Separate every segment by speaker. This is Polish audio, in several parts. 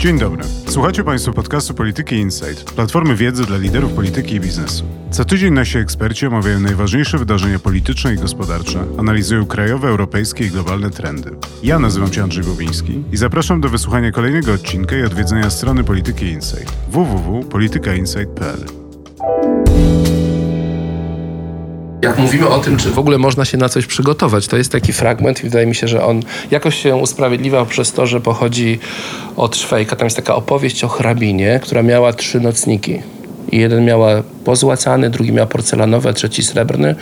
Speaker 1: Dzień dobry. Słuchacie Państwo podcastu Polityki Insight, platformy wiedzy dla liderów polityki i biznesu. Co tydzień nasi eksperci omawiają najważniejsze wydarzenia polityczne i gospodarcze, analizują krajowe, europejskie i globalne trendy. Ja nazywam się Andrzej Bobiński i zapraszam do wysłuchania kolejnego odcinka i odwiedzenia strony Polityki Insight www.politykainsight.pl.
Speaker 2: Jak mówimy o tym, czy w ogóle można się na coś przygotować, to jest taki fragment i wydaje mi się, że on jakoś się usprawiedliwiał przez to, że pochodzi od Szwejka. Tam jest taka opowieść o hrabinie, która miała trzy nocniki. Jeden miała pozłacany, drugi miał porcelanowy, trzeci srebrny.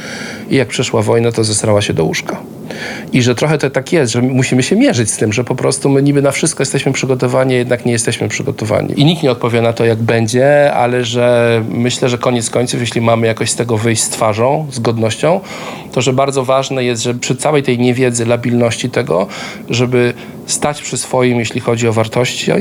Speaker 2: I jak przeszła wojna, to zesrała się do łóżka. I że trochę to tak jest, że musimy się mierzyć z tym, że po prostu my niby na wszystko jesteśmy przygotowani, jednak nie jesteśmy przygotowani. I nikt nie odpowie na to, jak będzie, ale że myślę, że koniec końców, jeśli mamy jakoś z tego wyjść z twarzą, z godnością, to że bardzo ważne jest, że przy całej tej niewiedzy, labilności tego, żeby stać przy swoim, jeśli chodzi o wartości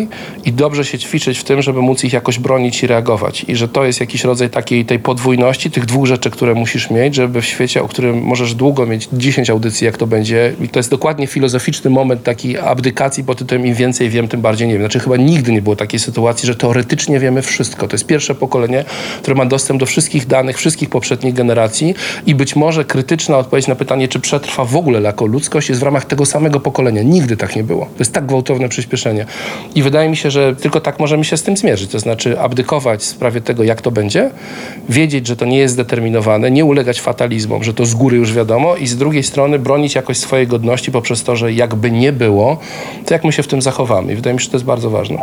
Speaker 2: i dobrze się ćwiczyć w tym, żeby móc ich jakoś bronić i reagować. I że to jest jakiś rodzaj takiej tej podwójności, tych dwóch rzeczy, które musisz mieć, żeby w świecie, o którym możesz długo mieć 10 audycji, jak to będzie. I to jest dokładnie filozoficzny moment takiej abdykacji pod tytułem im więcej wiem, tym bardziej nie wiem. Znaczy chyba nigdy nie było takiej sytuacji, że teoretycznie wiemy wszystko. To jest pierwsze pokolenie, które ma dostęp do wszystkich danych, wszystkich poprzednich generacji i być może krytyczna odpowiedź na pytanie, czy przetrwa w ogóle jako ludzkość jest w ramach tego samego pokolenia. Nigdy tak nie było. To jest tak gwałtowne przyspieszenie. I wydaje mi się, że tylko tak możemy się z tym zmierzyć. To znaczy abdykować w sprawie tego, jak to będzie, wiedzieć, że to nie jest zdeterminowane, nie ulegać fatalizmom, że to z góry już wiadomo i z drugiej strony bronić jakoś swojej godności poprzez to, że jakby nie było, to jak my się w tym zachowamy. I wydaje mi się, że to jest bardzo ważne.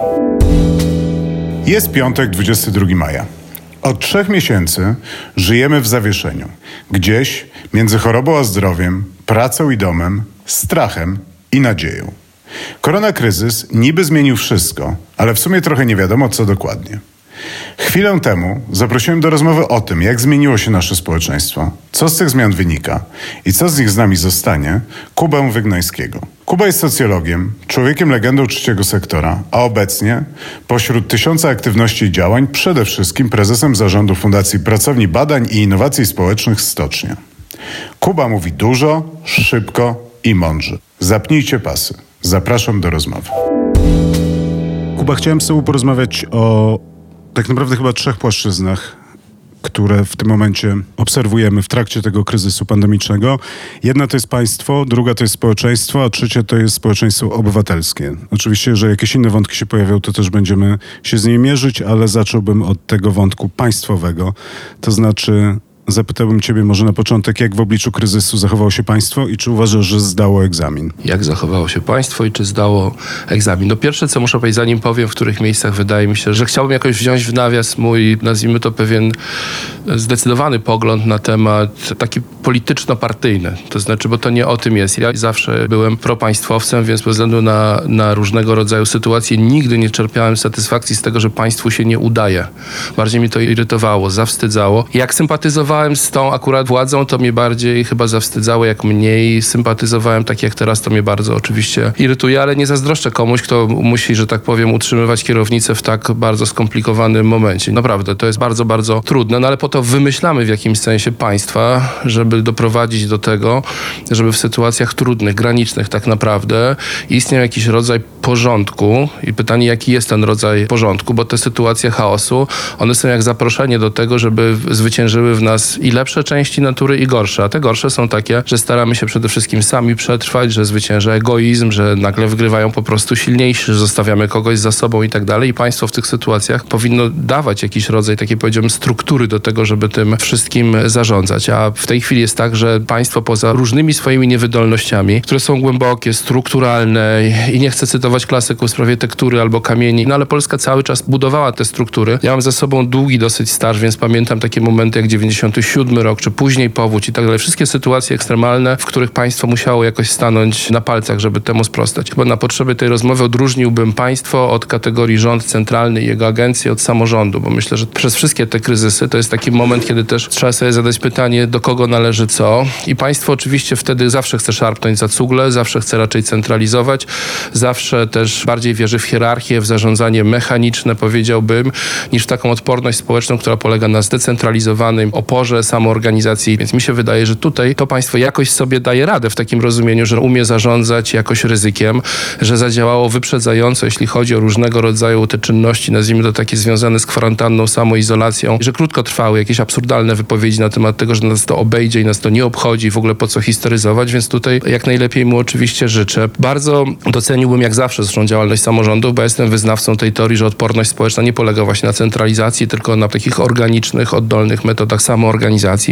Speaker 1: Jest piątek, 22 maja. Od trzech miesięcy żyjemy w zawieszeniu. Gdzieś między chorobą a zdrowiem, pracą i domem, strachem i nadzieją. Korona kryzys niby zmienił wszystko, ale w sumie trochę nie wiadomo co dokładnie. Chwilę temu zaprosiłem do rozmowy o tym, jak zmieniło się nasze społeczeństwo, co z tych zmian wynika i co z nich z nami zostanie, Kubę Wygnańskiego. Kuba jest socjologiem, człowiekiem legendą trzeciego sektora, a obecnie, pośród tysiąca aktywności i działań, przede wszystkim prezesem zarządu Fundacji Pracowni Badań i Innowacji Społecznych Stocznia. Kuba mówi dużo, szybko i mądrze. Zapnijcie pasy. Zapraszam do rozmowy. Kuba, chciałem z Tobą porozmawiać o tak naprawdę chyba trzech płaszczyznach, które w tym momencie obserwujemy w trakcie tego kryzysu pandemicznego. Jedna to jest państwo, druga to jest społeczeństwo, a trzecie to jest społeczeństwo obywatelskie. Oczywiście, że jakieś inne wątki się pojawią, to też będziemy się z nimi mierzyć, ale zacząłbym od tego wątku państwowego, to znaczy Zapytałbym Ciebie może na początek, jak w obliczu kryzysu zachowało się państwo i czy uważasz, że zdało egzamin?
Speaker 2: Jak zachowało się państwo i czy zdało egzamin? No pierwsze, co muszę powiedzieć, zanim powiem, w których miejscach wydaje mi się, że chciałbym jakoś wziąć w nawias mój, nazwijmy to pewien zdecydowany pogląd na temat taki polityczno-partyjny. To znaczy, bo to nie o tym jest. Ja zawsze byłem propaństwowcem, więc bez względu na, na różnego rodzaju sytuacje nigdy nie czerpiałem satysfakcji z tego, że państwu się nie udaje. Bardziej mi to irytowało, zawstydzało. Jak sympatyzowałem z tą akurat władzą, to mnie bardziej chyba zawstydzało, jak mniej sympatyzowałem, tak jak teraz, to mnie bardzo oczywiście irytuje, ale nie zazdroszczę komuś, kto musi, że tak powiem, utrzymywać kierownicę w tak bardzo skomplikowanym momencie. Naprawdę, to jest bardzo, bardzo trudne, no ale po to wymyślamy w jakimś sensie państwa, żeby doprowadzić do tego, żeby w sytuacjach trudnych, granicznych tak naprawdę istniał jakiś rodzaj porządku i pytanie, jaki jest ten rodzaj porządku, bo te sytuacje chaosu, one są jak zaproszenie do tego, żeby zwyciężyły w nas i lepsze części natury i gorsze. A te gorsze są takie, że staramy się przede wszystkim sami przetrwać, że zwycięża egoizm, że nagle wygrywają po prostu silniejsi, że zostawiamy kogoś za sobą i tak dalej. I państwo w tych sytuacjach powinno dawać jakiś rodzaj takiej, powiedziałbym, struktury do tego, żeby tym wszystkim zarządzać. A w tej chwili jest tak, że państwo poza różnymi swoimi niewydolnościami, które są głębokie, strukturalne i nie chcę cytować klasyków w sprawie tektury albo kamieni, no ale Polska cały czas budowała te struktury. Ja mam za sobą długi dosyć staż, więc pamiętam takie momenty jak 90 97 rok, czy później powódź i tak dalej. Wszystkie sytuacje ekstremalne, w których państwo musiało jakoś stanąć na palcach, żeby temu sprostać. Bo na potrzeby tej rozmowy odróżniłbym państwo od kategorii rząd centralny i jego agencje od samorządu, bo myślę, że przez wszystkie te kryzysy to jest taki moment, kiedy też trzeba sobie zadać pytanie, do kogo należy co. I państwo oczywiście wtedy zawsze chce szarpnąć za cugle, zawsze chce raczej centralizować, zawsze też bardziej wierzy w hierarchię, w zarządzanie mechaniczne, powiedziałbym, niż w taką odporność społeczną, która polega na zdecentralizowanym oporze podporze samoorganizacji, więc mi się wydaje, że tutaj to państwo jakoś sobie daje radę w takim rozumieniu, że umie zarządzać jakoś ryzykiem, że zadziałało wyprzedzająco, jeśli chodzi o różnego rodzaju te czynności, nazwijmy to takie związane z kwarantanną, samoizolacją, że krótko trwały jakieś absurdalne wypowiedzi na temat tego, że nas to obejdzie i nas to nie obchodzi, w ogóle po co historyzować, więc tutaj jak najlepiej mu oczywiście życzę. Bardzo doceniłbym jak zawsze zresztą działalność samorządów, bo jestem wyznawcą tej teorii, że odporność społeczna nie polega właśnie na centralizacji, tylko na takich organicznych, oddolnych metodach samoorganizacji.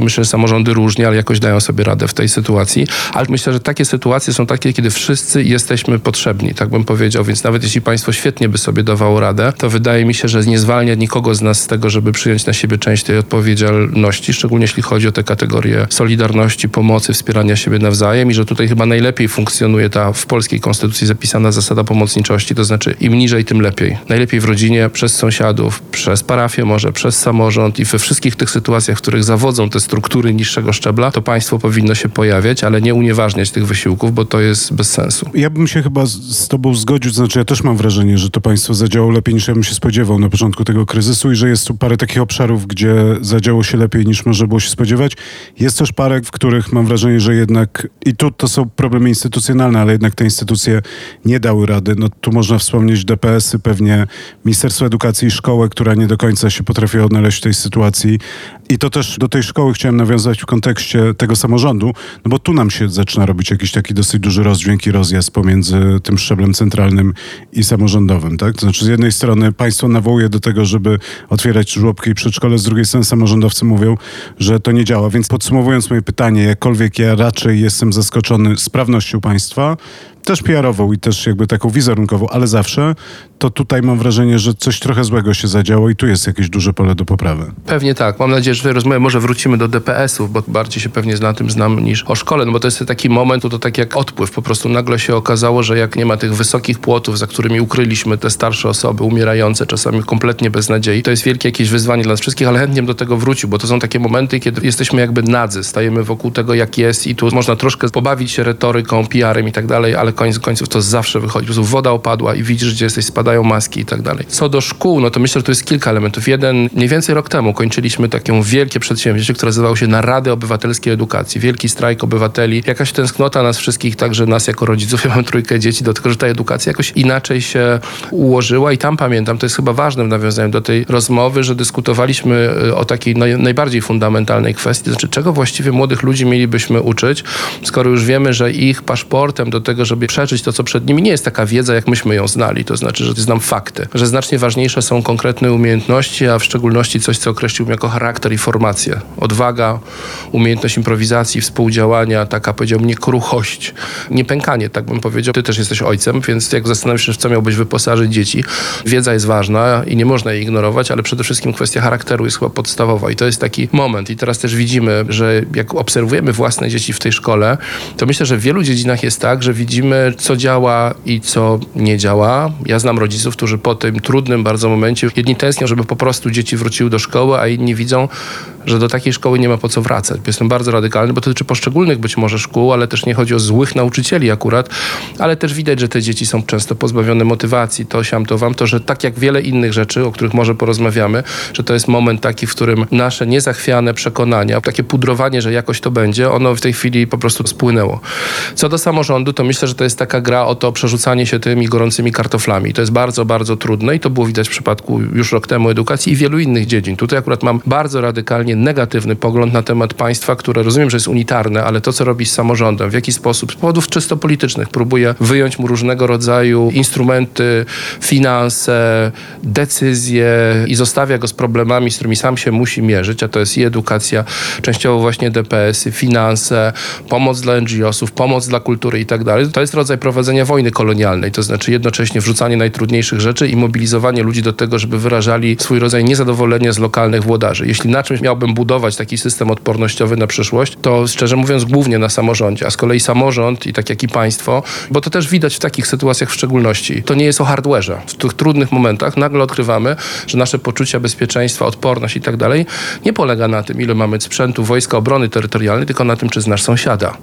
Speaker 2: Myślę, że samorządy różnie, ale jakoś dają sobie radę w tej sytuacji. Ale myślę, że takie sytuacje są takie, kiedy wszyscy jesteśmy potrzebni, tak bym powiedział. Więc nawet jeśli państwo świetnie by sobie dawało radę, to wydaje mi się, że nie zwalnia nikogo z nas z tego, żeby przyjąć na siebie część tej odpowiedzialności, szczególnie jeśli chodzi o te kategorie solidarności, pomocy, wspierania siebie nawzajem i że tutaj chyba najlepiej funkcjonuje ta w polskiej konstytucji zapisana zasada pomocniczości, to znaczy im niżej, tym lepiej. Najlepiej w rodzinie, przez sąsiadów, przez parafię może, przez samorząd i we wszystkich tych sytuacjach, w których zawodzą te struktury niższego szczebla, to państwo powinno się pojawiać, ale nie unieważniać tych wysiłków, bo to jest bez sensu.
Speaker 1: Ja bym się chyba z tobą zgodził, znaczy ja też mam wrażenie, że to państwo zadziałało lepiej niż ja bym się spodziewał na początku tego kryzysu i że jest tu parę takich obszarów, gdzie zadziało się lepiej niż można było się spodziewać. Jest też parę, w których mam wrażenie, że jednak i tu to są problemy instytucjonalne, ale jednak te instytucje nie dały rady. No tu można wspomnieć DPS-y, pewnie Ministerstwo Edukacji i Szkołę, która nie do końca się potrafiła odnaleźć w tej sytuacji. I to też do tej szkoły chciałem nawiązać w kontekście tego samorządu, no bo tu nam się zaczyna robić jakiś taki dosyć duży rozdźwięk i rozjazd pomiędzy tym szczeblem centralnym i samorządowym, tak? To znaczy z jednej strony państwo nawołuje do tego, żeby otwierać żłobki i przedszkole, z drugiej strony samorządowcy mówią, że to nie działa. Więc podsumowując moje pytanie, jakkolwiek ja raczej jestem zaskoczony sprawnością państwa, też PR-ową i też jakby taką wizerunkową, ale zawsze, to tutaj mam wrażenie, że coś trochę złego się zadziało i tu jest jakieś duże pole do poprawy.
Speaker 2: Pewnie tak. Mam nadzieję, że w tej rozmowie może wrócimy do DPS-ów, bo bardziej się pewnie na tym znam niż o szkole, no bo to jest taki moment, to tak jak odpływ. Po prostu nagle się okazało, że jak nie ma tych wysokich płotów, za którymi ukryliśmy te starsze osoby, umierające, czasami kompletnie bez nadziei, to jest wielkie jakieś wyzwanie dla nas wszystkich, ale chętnie do tego wrócił, bo to są takie momenty, kiedy jesteśmy jakby nadzy, stajemy wokół tego, jak jest i tu można troszkę pobawić się retoryką, PR-em i tak dalej, ale koniec końców to zawsze wychodzi. Po prostu woda opadła i widzisz, gdzie jesteś, spadają maski i tak dalej. Co do szkół, no to myślę, że to jest kilka elementów. Jeden, mniej więcej rok temu kończyliśmy takie wielkie przedsięwzięcie, które nazywało się Narady Obywatelskiej Edukacji. Wielki strajk obywateli. Jakaś tęsknota nas wszystkich, także nas jako rodziców, ja mam trójkę dzieci, do tego, że ta edukacja jakoś inaczej się ułożyła i tam pamiętam, to jest chyba ważne w nawiązaniu do tej rozmowy, że dyskutowaliśmy y, o takiej naj, najbardziej fundamentalnej kwestii, to znaczy czego właściwie młodych ludzi mielibyśmy uczyć, skoro już wiemy, że ich paszportem do tego, żeby przeżyć to, co przed nimi, nie jest taka wiedza, jak myśmy ją znali. To znaczy, że znam fakty, że znacznie ważniejsze są konkretne umiejętności, a w szczególności coś, co określiłbym jako charakter i formację. Odwaga, umiejętność improwizacji, współdziałania, taka powiedziałbym nie kruchość, nie pękanie, tak bym powiedział. Ty też jesteś ojcem, więc jak zastanawiasz się, w co miałbyś wyposażyć dzieci, wiedza jest ważna i nie można jej ignorować, ale przede wszystkim kwestia charakteru jest chyba podstawowa i to jest taki moment. I teraz też widzimy, że jak obserwujemy własne dzieci w tej szkole, to myślę, że w wielu dziedzinach jest tak, że widzimy, co działa i co nie działa. Ja znam rodziców, którzy po tym trudnym bardzo momencie, jedni tęsknią, żeby po prostu dzieci wróciły do szkoły, a inni widzą, że do takiej szkoły nie ma po co wracać. Jestem bardzo radykalny, bo to dotyczy poszczególnych być może szkół, ale też nie chodzi o złych nauczycieli akurat, ale też widać, że te dzieci są często pozbawione motywacji, to siam, to wam, to, że tak jak wiele innych rzeczy, o których może porozmawiamy, że to jest moment taki, w którym nasze niezachwiane przekonania, takie pudrowanie, że jakoś to będzie, ono w tej chwili po prostu spłynęło. Co do samorządu, to myślę, że to jest taka gra o to przerzucanie się tymi gorącymi kartoflami. To jest bardzo, bardzo trudne i to było widać w przypadku już rok temu edukacji i wielu innych dziedzin. Tutaj akurat mam bardzo radykalnie negatywny pogląd na temat państwa, które rozumiem, że jest unitarne, ale to, co robi z samorządem, w jaki sposób, z powodów czysto politycznych, próbuje wyjąć mu różnego rodzaju instrumenty, finanse, decyzje i zostawia go z problemami, z którymi sam się musi mierzyć, a to jest i edukacja, częściowo właśnie DPS-y, finanse, pomoc dla NGO-sów, pomoc dla kultury i tak dalej. To jest rodzaj prowadzenia wojny kolonialnej, to znaczy jednocześnie wrzucanie najtrudniejszych rzeczy i mobilizowanie ludzi do tego, żeby wyrażali swój rodzaj niezadowolenia z lokalnych włodarzy. Jeśli na czymś miałbym budować taki system odpornościowy na przyszłość, to szczerze mówiąc głównie na samorządzie, a z kolei samorząd i tak jak i państwo, bo to też widać w takich sytuacjach w szczególności, to nie jest o hardware'ze. W tych trudnych momentach nagle odkrywamy, że nasze poczucia bezpieczeństwa, odporność i tak dalej nie polega na tym, ile mamy sprzętu wojska obrony terytorialnej, tylko na tym, czy znasz sąsiada,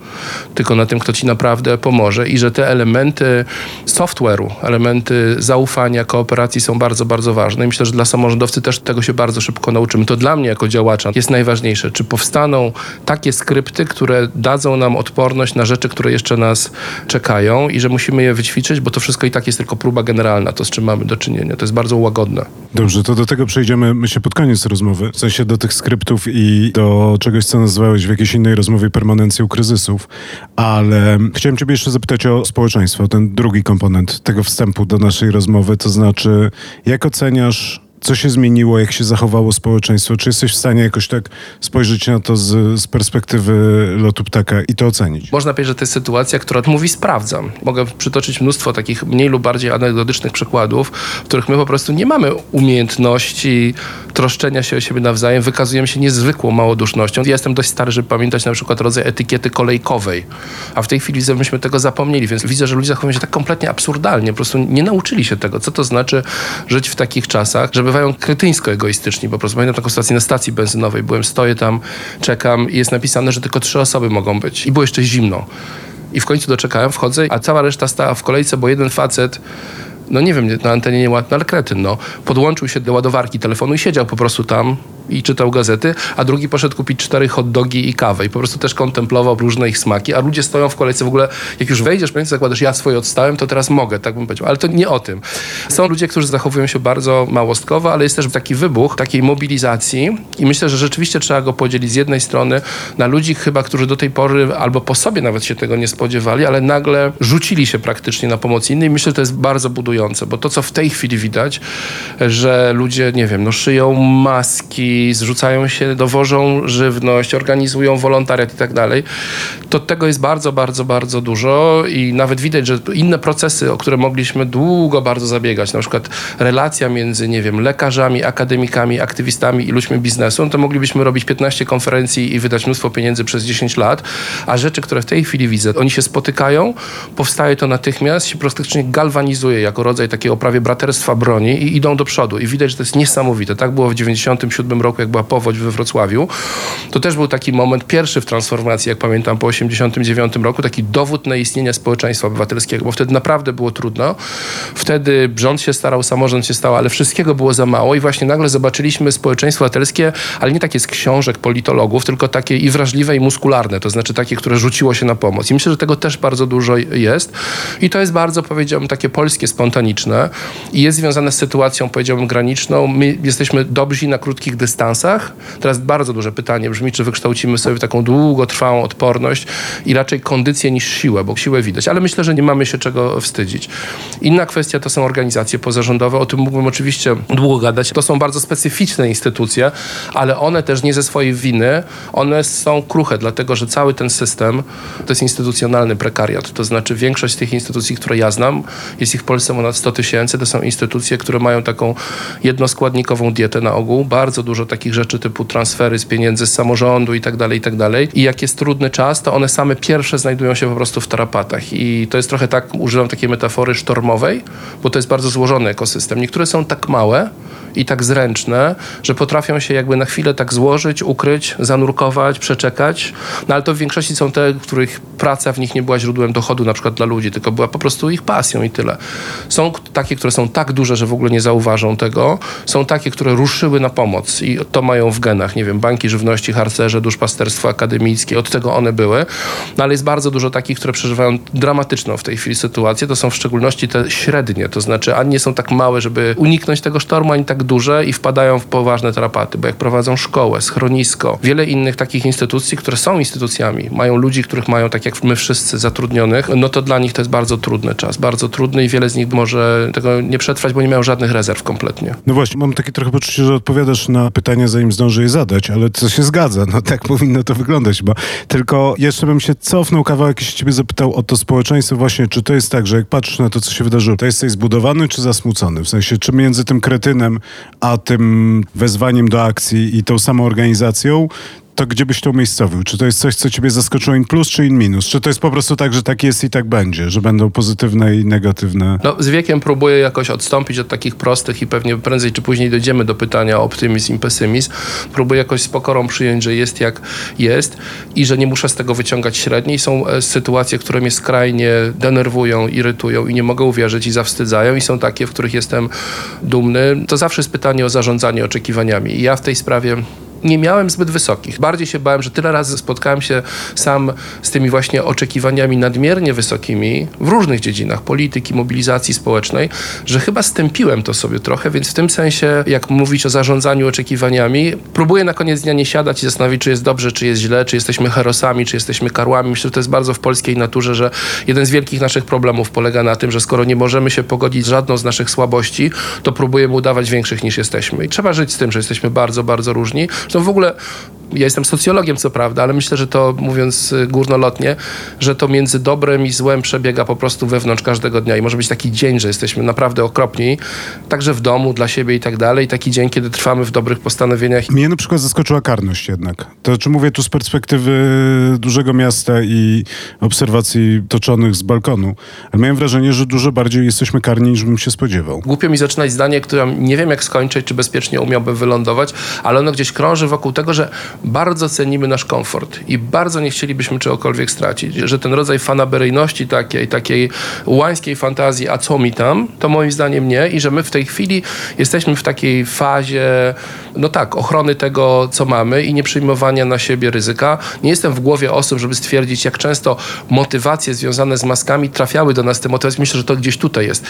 Speaker 2: tylko na tym, kto ci naprawdę pomoże i że te elementy software'u, elementy zaufania, kooperacji są bardzo, bardzo ważne i myślę, że dla samorządowcy też tego się bardzo szybko nauczymy. To dla mnie jako działacza. Jest najważniejsze, czy powstaną takie skrypty, które dadzą nam odporność na rzeczy, które jeszcze nas czekają i że musimy je wyćwiczyć, bo to wszystko i tak jest tylko próba generalna, to z czym mamy do czynienia. To jest bardzo łagodne.
Speaker 1: Dobrze, to do tego przejdziemy, myślę, pod koniec rozmowy. W sensie do tych skryptów i do czegoś, co nazywałeś w jakiejś innej rozmowie permanencją kryzysów. Ale chciałem ciebie jeszcze zapytać o społeczeństwo, ten drugi komponent tego wstępu do naszej rozmowy, to znaczy jak oceniasz co się zmieniło, jak się zachowało społeczeństwo? Czy jesteś w stanie jakoś tak spojrzeć na to z, z perspektywy lotu ptaka i to ocenić?
Speaker 2: Można powiedzieć, że to jest sytuacja, która mówi sprawdzam. Mogę przytoczyć mnóstwo takich mniej lub bardziej anegdotycznych przykładów, w których my po prostu nie mamy umiejętności troszczenia się o siebie nawzajem, wykazujemy się niezwykłą małodusznością. Ja jestem dość stary, żeby pamiętać na przykład rodzaj etykiety kolejkowej, a w tej chwili myśmy tego zapomnieli, więc widzę, że ludzie zachowują się tak kompletnie absurdalnie, po prostu nie nauczyli się tego, co to znaczy żyć w takich czasach, żeby bywają kretyńsko egoistyczni. Po prostu pamiętam taką sytuację na stacji benzynowej. Byłem, stoję tam, czekam i jest napisane, że tylko trzy osoby mogą być. I było jeszcze zimno. I w końcu doczekałem, wchodzę, a cała reszta stała w kolejce, bo jeden facet no nie wiem, na antenie nie ładny, ale kretyn, no. Podłączył się do ładowarki telefonu i siedział po prostu tam i czytał gazety, a drugi poszedł kupić cztery hot dogi i kawę i po prostu też kontemplował różne ich smaki, a ludzie stoją w kolejce w ogóle, jak już wejdziesz, powiedzmy, zakładasz, ja swoje odstałem, to teraz mogę, tak bym powiedział, ale to nie o tym. Są ludzie, którzy zachowują się bardzo małostkowo, ale jest też taki wybuch takiej mobilizacji i myślę, że rzeczywiście trzeba go podzielić z jednej strony na ludzi chyba, którzy do tej pory albo po sobie nawet się tego nie spodziewali, ale nagle rzucili się praktycznie na pomoc innej. Myślę, że to jest bardzo budujące, bo to, co w tej chwili widać, że ludzie, nie wiem, no szyją maski, zrzucają się, dowożą żywność, organizują wolontariat i tak dalej, to tego jest bardzo, bardzo, bardzo dużo i nawet widać, że inne procesy, o które mogliśmy długo bardzo zabiegać, na przykład relacja między, nie wiem, lekarzami, akademikami, aktywistami i ludźmi biznesu, no to moglibyśmy robić 15 konferencji i wydać mnóstwo pieniędzy przez 10 lat, a rzeczy, które w tej chwili widzę, oni się spotykają, powstaje to natychmiast, się praktycznie galwanizuje jako rodzaj takiego prawie braterstwa broni i idą do przodu i widać, że to jest niesamowite. Tak było w 97 roku roku, jak była powódź we Wrocławiu, to też był taki moment pierwszy w transformacji, jak pamiętam, po 89 roku, taki dowód na istnienie społeczeństwa obywatelskiego, bo wtedy naprawdę było trudno. Wtedy rząd się starał, samorząd się stał, ale wszystkiego było za mało i właśnie nagle zobaczyliśmy społeczeństwo obywatelskie, ale nie takie z książek politologów, tylko takie i wrażliwe, i muskularne, to znaczy takie, które rzuciło się na pomoc. I myślę, że tego też bardzo dużo jest. I to jest bardzo, powiedziałbym, takie polskie, spontaniczne i jest związane z sytuacją, powiedziałbym, graniczną. My jesteśmy dobrzy na krótkich dystansach, dystansach. Teraz bardzo duże pytanie brzmi, czy wykształcimy sobie taką długotrwałą odporność i raczej kondycję niż siłę, bo siłę widać, ale myślę, że nie mamy się czego wstydzić. Inna kwestia to są organizacje pozarządowe, o tym mógłbym oczywiście długo gadać. To są bardzo specyficzne instytucje, ale one też nie ze swojej winy, one są kruche, dlatego że cały ten system to jest instytucjonalny prekariat. To znaczy większość tych instytucji, które ja znam, jest ich w Polsce ponad 100 tysięcy, to są instytucje, które mają taką jednoskładnikową dietę na ogół, bardzo dużo takich rzeczy typu transfery z pieniędzy z samorządu i tak dalej, i tak dalej. I jak jest trudny czas, to one same pierwsze znajdują się po prostu w tarapatach. I to jest trochę tak, używam takiej metafory sztormowej, bo to jest bardzo złożony ekosystem. Niektóre są tak małe, i tak zręczne, że potrafią się jakby na chwilę tak złożyć, ukryć, zanurkować, przeczekać. No ale to w większości są te, których praca w nich nie była źródłem dochodu na przykład dla ludzi, tylko była po prostu ich pasją i tyle. Są takie, które są tak duże, że w ogóle nie zauważą tego. Są takie, które ruszyły na pomoc i to mają w genach. Nie wiem, banki żywności, harcerze, duszpasterstwo akademickie, od tego one były. No ale jest bardzo dużo takich, które przeżywają dramatyczną w tej chwili sytuację. To są w szczególności te średnie, to znaczy ani nie są tak małe, żeby uniknąć tego sztormu, ani tak duże i wpadają w poważne tarapaty, bo jak prowadzą szkołę, schronisko, wiele innych takich instytucji, które są instytucjami, mają ludzi, których mają tak jak my wszyscy zatrudnionych, no to dla nich to jest bardzo trudny czas, bardzo trudny i wiele z nich może tego nie przetrwać, bo nie mają żadnych rezerw kompletnie.
Speaker 1: No właśnie, mam takie trochę poczucie, że odpowiadasz na pytania, zanim zdążę je zadać, ale to się zgadza, no tak powinno to wyglądać bo Tylko jeszcze bym się cofnął kawałek i się ciebie zapytał o to społeczeństwo właśnie, czy to jest tak, że jak patrzysz na to, co się wydarzyło, to jesteś zbudowany czy zasmucony? W sensie, czy między tym kretynem a tym wezwaniem do akcji i tą samą organizacją, to gdzie byś to umiejscowił? Czy to jest coś, co ciebie zaskoczyło in plus czy in minus? Czy to jest po prostu tak, że tak jest i tak będzie, że będą pozytywne i negatywne?
Speaker 2: No, z wiekiem próbuję jakoś odstąpić od takich prostych i pewnie prędzej czy później dojdziemy do pytania o optymizm i pesymizm. Próbuję jakoś z pokorą przyjąć, że jest jak jest i że nie muszę z tego wyciągać średniej. Są e, sytuacje, które mnie skrajnie denerwują, irytują i nie mogę uwierzyć i zawstydzają i są takie, w których jestem dumny. To zawsze jest pytanie o zarządzanie oczekiwaniami. I ja w tej sprawie nie miałem zbyt wysokich. Bardziej się bałem, że tyle razy spotkałem się sam z tymi właśnie oczekiwaniami nadmiernie wysokimi w różnych dziedzinach polityki, mobilizacji społecznej, że chyba stępiłem to sobie trochę, więc w tym sensie, jak mówić o zarządzaniu oczekiwaniami, próbuję na koniec dnia nie siadać i zastanowić, czy jest dobrze, czy jest źle, czy jesteśmy herosami, czy jesteśmy karłami. Myślę, że to jest bardzo w polskiej naturze, że jeden z wielkich naszych problemów polega na tym, że skoro nie możemy się pogodzić z żadną z naszych słabości, to próbujemy udawać większych niż jesteśmy. I trzeba żyć z tym, że jesteśmy bardzo, bardzo różni. Zresztą w ogóle ja jestem socjologiem, co prawda, ale myślę, że to mówiąc y, górnolotnie, że to między dobrem i złem przebiega po prostu wewnątrz każdego dnia. I może być taki dzień, że jesteśmy naprawdę okropni, także w domu, dla siebie i tak dalej. Taki dzień, kiedy trwamy w dobrych postanowieniach.
Speaker 1: Mnie na przykład zaskoczyła karność jednak. To czy mówię tu z perspektywy dużego miasta i obserwacji toczonych z balkonu. Ale miałem wrażenie, że dużo bardziej jesteśmy karni, niż bym się spodziewał.
Speaker 2: Głupio mi zaczynać zdanie, które nie wiem jak skończyć, czy bezpiecznie umiałbym wylądować, ale ono gdzieś krąży wokół tego, że bardzo cenimy nasz komfort i bardzo nie chcielibyśmy czegokolwiek stracić. Że ten rodzaj fanaberyjności takiej, takiej łańskiej fantazji, a co mi tam, to moim zdaniem nie i że my w tej chwili jesteśmy w takiej fazie, no tak, ochrony tego, co mamy i nie przyjmowania na siebie ryzyka. Nie jestem w głowie osób, żeby stwierdzić, jak często motywacje związane z maskami trafiały do nas te motywacje. Myślę, że to gdzieś tutaj jest.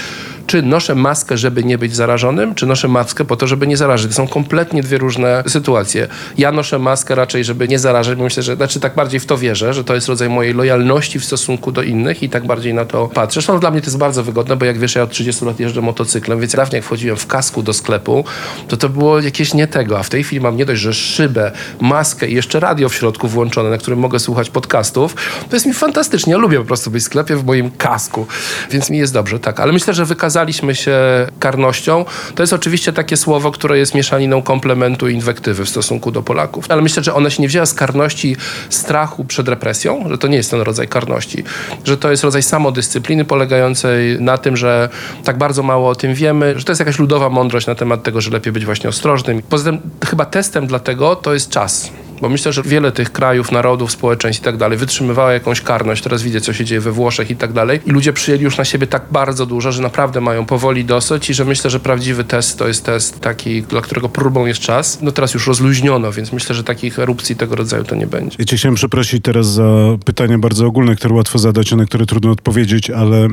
Speaker 2: Czy noszę maskę, żeby nie być zarażonym, czy noszę maskę po to, żeby nie zarażyć? To są kompletnie dwie różne sytuacje. Ja noszę maskę raczej, żeby nie zarażać, bo myślę, że znaczy tak bardziej w to wierzę, że to jest rodzaj mojej lojalności w stosunku do innych i tak bardziej na to patrzę. Zresztą dla mnie to jest bardzo wygodne, bo jak wiesz, ja od 30 lat jeżdżę motocyklem, więc dawniej jak wchodziłem w kasku do sklepu, to to było jakieś nie tego, a w tej chwili mam nie dość, że szybę, maskę i jeszcze radio w środku włączone, na którym mogę słuchać podcastów. To jest mi fantastycznie. Ja lubię po prostu być w sklepie w moim kasku, więc mi jest dobrze, tak. Ale myślę, że wykazaliśmy się karnością. To jest oczywiście takie słowo, które jest mieszaniną komplementu i inwektywy w stosunku do Polaków. Ale myślę, że ona się nie wzięła z karności strachu przed represją, że to nie jest ten rodzaj karności, że to jest rodzaj samodyscypliny polegającej na tym, że tak bardzo mało o tym wiemy, że to jest jakaś ludowa mądrość na temat tego, że lepiej być właśnie ostrożnym. Poza tym chyba testem dla tego to jest czas. Bo myślę, że wiele tych krajów, narodów, społeczeństw i tak dalej wytrzymywało jakąś karność. Teraz widzę, co się dzieje we Włoszech i tak dalej. I ludzie przyjęli już na siebie tak bardzo dużo, że naprawdę mają powoli dosyć i że myślę, że prawdziwy test to jest test taki, dla którego próbą jest czas. No teraz już rozluźniono, więc myślę, że takich erupcji tego rodzaju to nie będzie.
Speaker 1: Ja cię chciałem przeprosić teraz za pytania bardzo ogólne, które łatwo zadać, a na które trudno odpowiedzieć, ale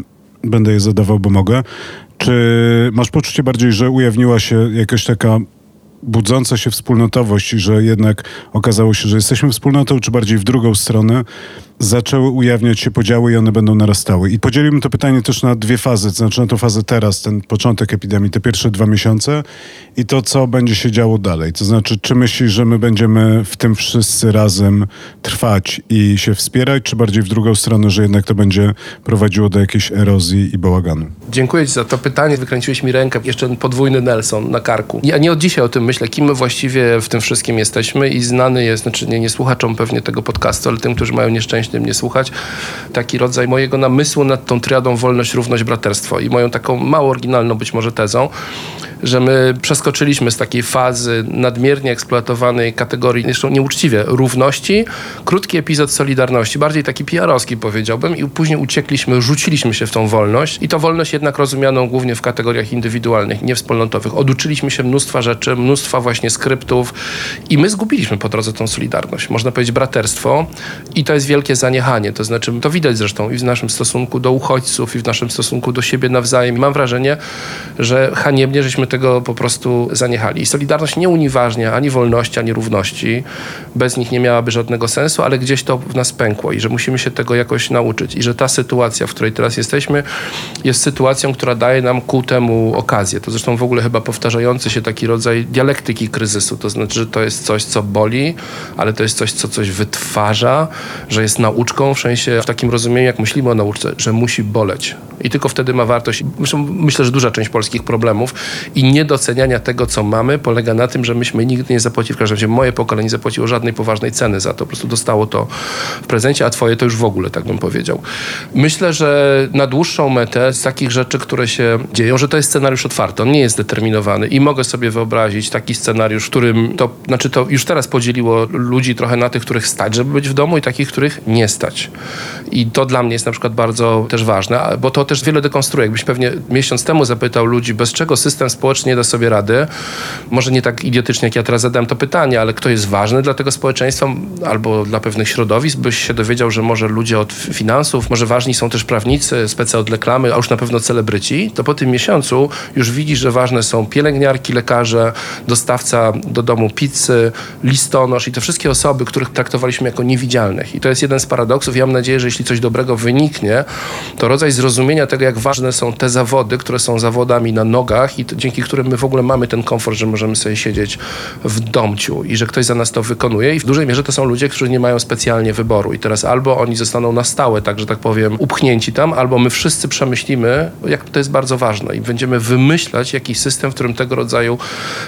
Speaker 1: będę je zadawał, bo mogę. Czy masz poczucie bardziej, że ujawniła się jakaś taka budząca się wspólnotowość, że jednak okazało się, że jesteśmy wspólnotą, czy bardziej w drugą stronę, zaczęły ujawniać się podziały i one będą narastały. I podzielimy to pytanie też na dwie fazy, to znaczy na tą fazę teraz, ten początek epidemii, te pierwsze dwa miesiące i to, co będzie się działo dalej. To znaczy, czy myślisz, że my będziemy w tym wszyscy razem trwać i się wspierać, czy bardziej w drugą stronę, że jednak to będzie prowadziło do jakiejś erozji i bałaganu?
Speaker 2: Dziękuję Ci za to pytanie. Wykręciłeś mi rękę. Jeszcze podwójny Nelson na karku. Ja nie od dzisiaj o tym myślę, kim my właściwie w tym wszystkim jesteśmy i znany jest, znaczy nie, nie słuchaczom pewnie tego podcastu, ale tym, którzy mają nieszczęście mnie słuchać, taki rodzaj mojego namysłu nad tą triadą wolność, równość, braterstwo i moją taką mało oryginalną być może tezą, że my przeskoczyliśmy z takiej fazy nadmiernie eksploatowanej kategorii, zresztą nieuczciwie, równości, krótki epizod solidarności, bardziej taki PR-owski powiedziałbym i później uciekliśmy, rzuciliśmy się w tą wolność i to wolność jednak rozumianą głównie w kategoriach indywidualnych, nie wspólnotowych. Oduczyliśmy się mnóstwa rzeczy, mnóstwa właśnie skryptów i my zgubiliśmy po drodze tą solidarność, można powiedzieć braterstwo i to jest wielkie zaniechanie, to znaczy to widać zresztą i w naszym stosunku do uchodźców i w naszym stosunku do siebie nawzajem. Mam wrażenie, że haniebnie żeśmy tego po prostu zaniechali. I Solidarność nie unieważnia ani wolności, ani równości. Bez nich nie miałaby żadnego sensu, ale gdzieś to w nas pękło i że musimy się tego jakoś nauczyć. I że ta sytuacja, w której teraz jesteśmy, jest sytuacją, która daje nam ku temu okazję. To zresztą w ogóle chyba powtarzający się taki rodzaj dialektyki kryzysu. To znaczy, że to jest coś, co boli, ale to jest coś, co coś wytwarza, że jest nauczką, w sensie w takim rozumieniu, jak myślimy o nauce, że musi boleć. I tylko wtedy ma wartość. Myślę, że duża część polskich problemów i niedoceniania tego, co mamy, polega na tym, że myśmy nigdy nie zapłacili, w każdym razie moje pokolenie nie zapłaciło żadnej poważnej ceny za to. Po prostu dostało to w prezencie, a twoje to już w ogóle, tak bym powiedział. Myślę, że na dłuższą metę z takich rzeczy, które się dzieją, że to jest scenariusz otwarty, on nie jest determinowany i mogę sobie wyobrazić taki scenariusz, w którym to, znaczy to już teraz podzieliło ludzi trochę na tych, których stać, żeby być w domu i takich, których nie stać. I to dla mnie jest na przykład bardzo też ważne, bo to też wiele dekonstruuje. Jakbyś pewnie miesiąc temu zapytał ludzi, bez czego system społeczny społeczny nie da sobie rady, może nie tak idiotycznie, jak ja teraz zadałem to pytanie, ale kto jest ważny dla tego społeczeństwa albo dla pewnych środowisk, byś się dowiedział, że może ludzie od finansów, może ważni są też prawnicy, specy od reklamy, a już na pewno celebryci, to po tym miesiącu już widzisz, że ważne są pielęgniarki, lekarze, dostawca do domu pizzy, listonosz i te wszystkie osoby, których traktowaliśmy jako niewidzialnych. I to jest jeden z paradoksów. Ja mam nadzieję, że jeśli coś dobrego wyniknie, to rodzaj zrozumienia tego, jak ważne są te zawody, które są zawodami na nogach i to, dzięki którym my w ogóle mamy ten komfort, że możemy sobie siedzieć w domciu i że ktoś za nas to wykonuje. I w dużej mierze to są ludzie, którzy nie mają specjalnie wyboru. I teraz albo oni zostaną na stałe, tak że tak powiem, upchnięci tam, albo my wszyscy przemyślimy, jak to jest bardzo ważne i będziemy wymyślać jakiś system, w którym tego rodzaju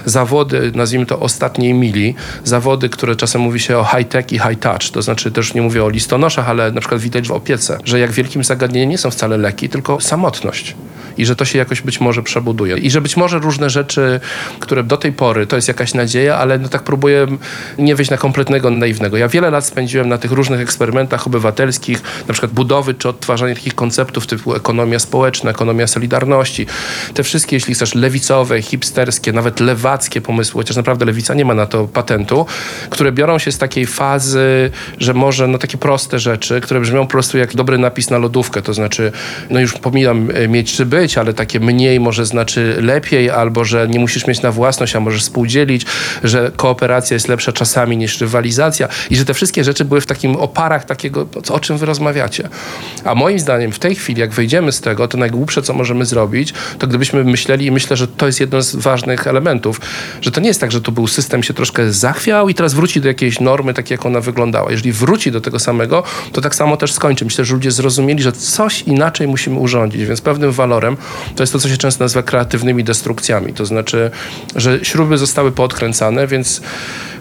Speaker 2: zawody, nazwijmy to ostatniej mili, zawody, które czasem mówi się o high-tech i high-touch, to znaczy też nie mówię o listonoszach, ale na przykład widać w opiece, że jak wielkim zagadnieniem nie są wcale leki, tylko samotność i że to się jakoś być może przebuduje. I że być może różne rzeczy, które do tej pory to jest jakaś nadzieja, ale no tak próbuję nie wyjść na kompletnego naiwnego. Ja wiele lat spędziłem na tych różnych eksperymentach obywatelskich, na przykład budowy czy odtwarzania takich konceptów typu ekonomia społeczna, ekonomia solidarności. Te wszystkie, jeśli chcesz, lewicowe, hipsterskie, nawet lewackie pomysły, chociaż naprawdę lewica nie ma na to patentu, które biorą się z takiej fazy, że może no takie proste rzeczy, które brzmią po prostu jak dobry napis na lodówkę, to znaczy, no już pomijam e, mieć czy być, ale takie mniej może znaczy lepiej, albo że nie musisz mieć na własność, a możesz współdzielić, że kooperacja jest lepsza czasami niż rywalizacja i że te wszystkie rzeczy były w takim oparach takiego, o czym wy rozmawiacie. A moim zdaniem w tej chwili, jak wyjdziemy z tego, to najgłupsze, co możemy zrobić, to gdybyśmy myśleli i myślę, że to jest jeden z ważnych elementów, że to nie jest tak, że tu był system się troszkę zachwiał i teraz wróci do jakiejś normy, tak jak ona wyglądała. Jeżeli wróci do tego samego, to tak samo też skończy. Myślę, że ludzie zrozumieli, że coś inaczej musimy urządzić, więc pewnym walorem to jest to, co się często nazywa kreatywnymi destrukcjami. To znaczy, że śruby zostały podkręcane, więc